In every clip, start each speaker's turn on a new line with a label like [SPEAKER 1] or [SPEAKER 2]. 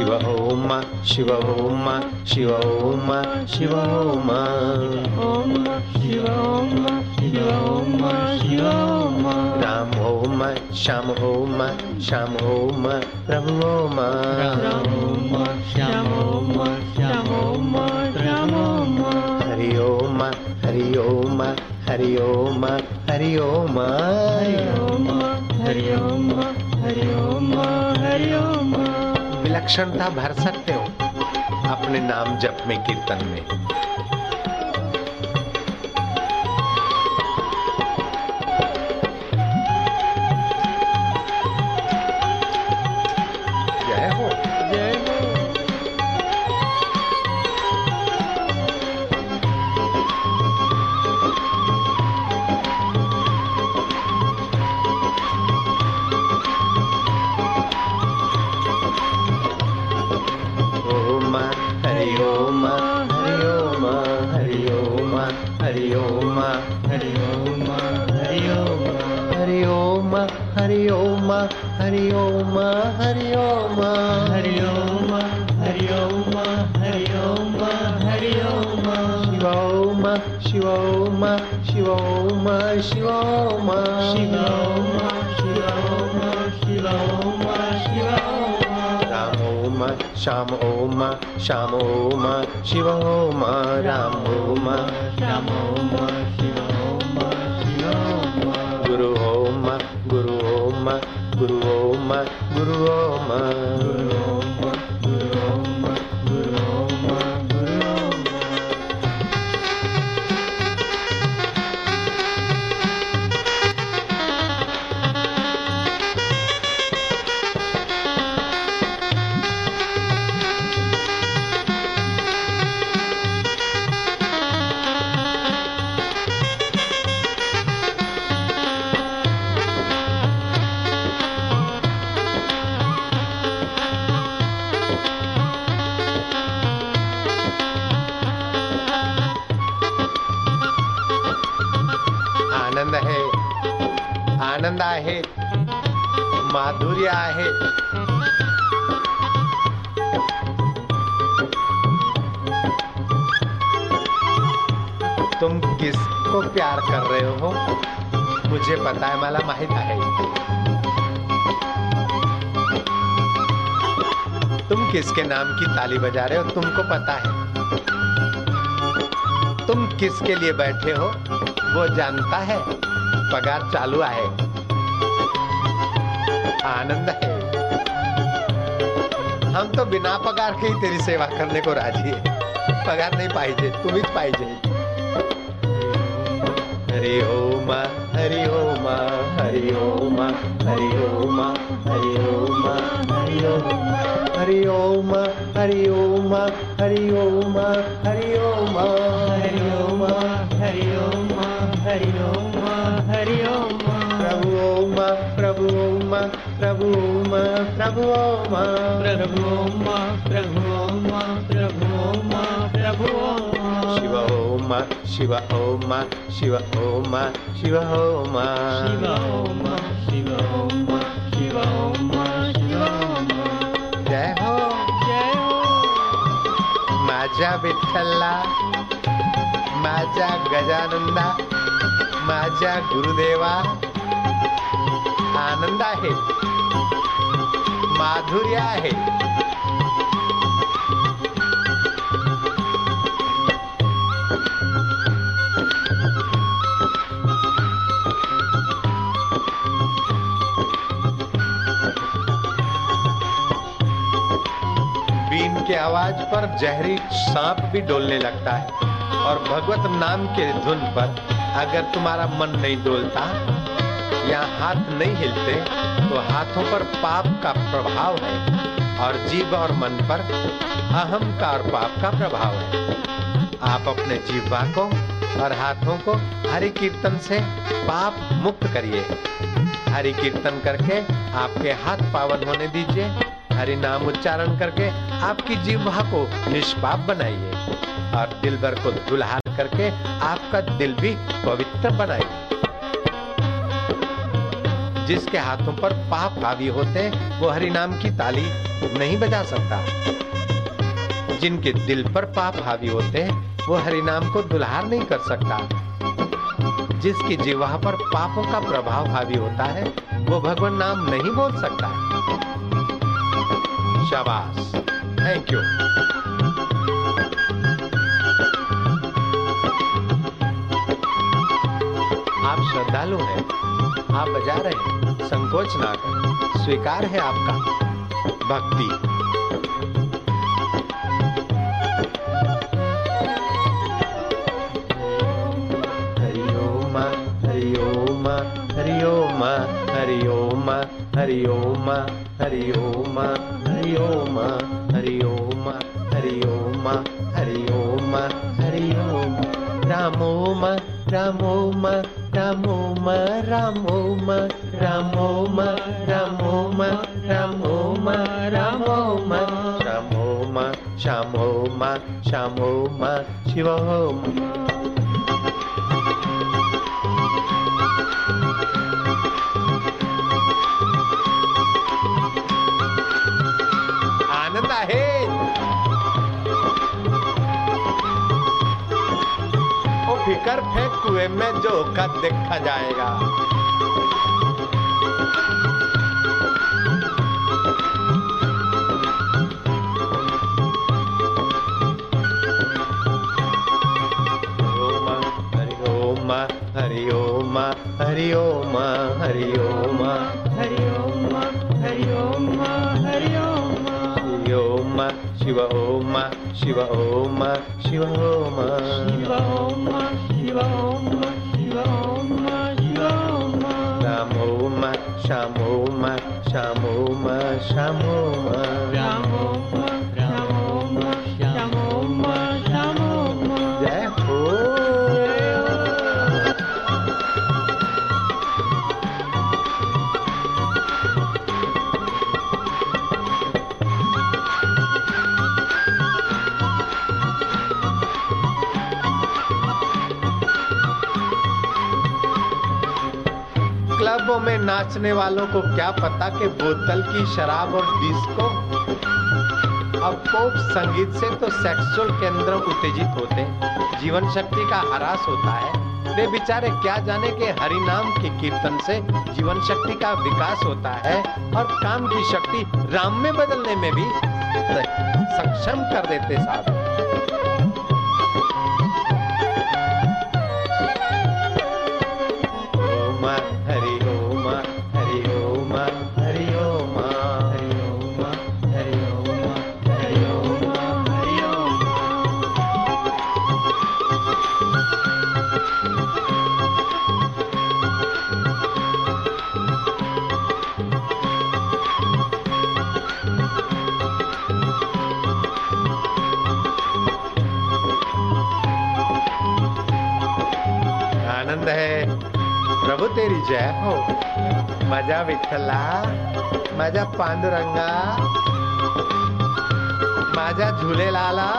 [SPEAKER 1] शिव ॐ शिव ॐ शिव ॐ शिव
[SPEAKER 2] ॐ शिवो ॐ
[SPEAKER 1] म ॐ श्याम ॐ श्यामो
[SPEAKER 2] ॐ श्यामो ॐ म ॐ म ॐ
[SPEAKER 1] हरि ओ मरि ओम हरि ओम हरि ओम
[SPEAKER 2] हरि ओम हरि ओम् हरि ओम्
[SPEAKER 1] विलक्षणता भर सकते हो अपने नाम जप में कीर्तन में। हरि ओं म हरि ओम हरि ओम
[SPEAKER 2] हरि ओम हरि ओम।
[SPEAKER 1] मरि ओम शिवो म शिवो म शिवो म शिवो म
[SPEAKER 2] शिवो ओम म ओम म शिवो
[SPEAKER 1] रमो म श्यामो म श्यामो म शिवो ममो म शमो माधुर्य आहे तुम किसको प्यार कर रहे हो? मुझे पता है, मला माहित आहे। तुम किसके नाम की ताली बजा रहे हो? तुमको पता है। तुम किसके लिए बैठे हो? वो जानता है। पगार चालू आहे। आनंद है। हम तो बिना पगार के ही तेरी सेवा करने को राज़ी है। पगार नहीं पाहिजे तुम्हीच पाहिजे हरि ओम हरि ओम हरि ओम हरि ओम हरि ओम हरि ओम हरि ओम हरि ओम हरि ओम हरि ओम प्रभु ओम। प्रभु ओम प्रभु ओम प्रभु ओम
[SPEAKER 2] प्रभु ओम।
[SPEAKER 1] शिव ओम शिव ओम शिव ओम शिव ओम।
[SPEAKER 2] शिव ओम शिव ओम शिव ओम शिव ओम।
[SPEAKER 1] जय हो।
[SPEAKER 2] जय हो।
[SPEAKER 1] माझ्या विठ्ठलला माझ्या गजानंदा माझ्या गुरुदेवा आनंद आहे. माधुर्य आहे. के आवाज़ पर जहरी सांप भी डोलने लगता है और भगवत नाम के धुन पर अगर तुम्हारा मन नहीं डोलता या हाथ नहीं हिलते तो हाथों पर पाप का प्रभाव है और जीव और मन पर अहंकार पाप का प्रभाव है। आप अपने जीवा को और हाथों को हरि कीर्तन से पाप मुक्त करिए। हरि कीर्तन करके आपके हाथ पावन होने दीजिए। हरि नाम उच्चारण करके आपकी जीवा को निष्पाप बनाइए और दिल भर को दुल्हान करके आपका दिल भी पवित्र बनाइए। जिसके हाथों पर पाप हावी होते, वो हरि नाम की ताली नहीं बजा सकता। जिनके दिल पर पाप हावी होते, वो हरि नाम को दुल्हार नहीं कर सकता। जिसकी जीवा पर पापों का प्रभाव हावी होता है, वो भगवान नाम नहीं बोल सकता। शाबाश। थैंक यू आप श्रद्धालु हैं। आप बजा रहे हैं संकोच ना करें स्वीकार है आपका भक्ति हरि ओम हरि ओम हरि ओम हरि ओम हरि ओम हरि ओम हरि ओम हरि ओम राम ओम राम ओम रामो म रामो म रामो ममो ममो ममो म श्यामो म श्यामो म श्यामो म शिवो म फिकर फेंक कुएँ में जो का देखा जाएगा। हरि ओम हरि ओम हरि ओम हरि ओम
[SPEAKER 2] हरि ओम हरि ओम हरि
[SPEAKER 1] शिव ओम शिव ओम। शिवो
[SPEAKER 2] मा
[SPEAKER 1] शमो मा श्यामो मा श्यामो मा श्यामो में नाचने वालों को क्या पता कि बोतल की शराब और डिस्को? अब पोप संगीत से तो सेक्सुअल केंद्र उत्तेजित होते। जीवन शक्ति का हरास होता है। वे बेचारे क्या जाने के हरि नाम के कीर्तन से जीवन शक्ति का विकास होता है और काम की शक्ति राम में बदलने में भी सक्षम कर देते साहब तेरी जय हो। मज़ा विठ्ठला माझ्या पांडुरंगा माझ्या झुलेलाला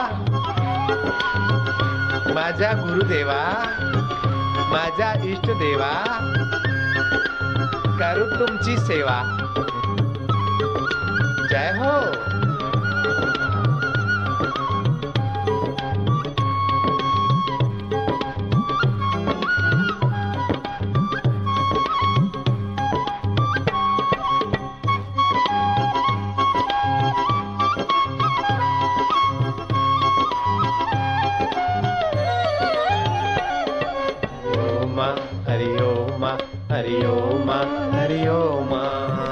[SPEAKER 1] माझ्या गुरुदेवा माझ्या इष्टदेवा करू तुमची सेवा। जय हो। my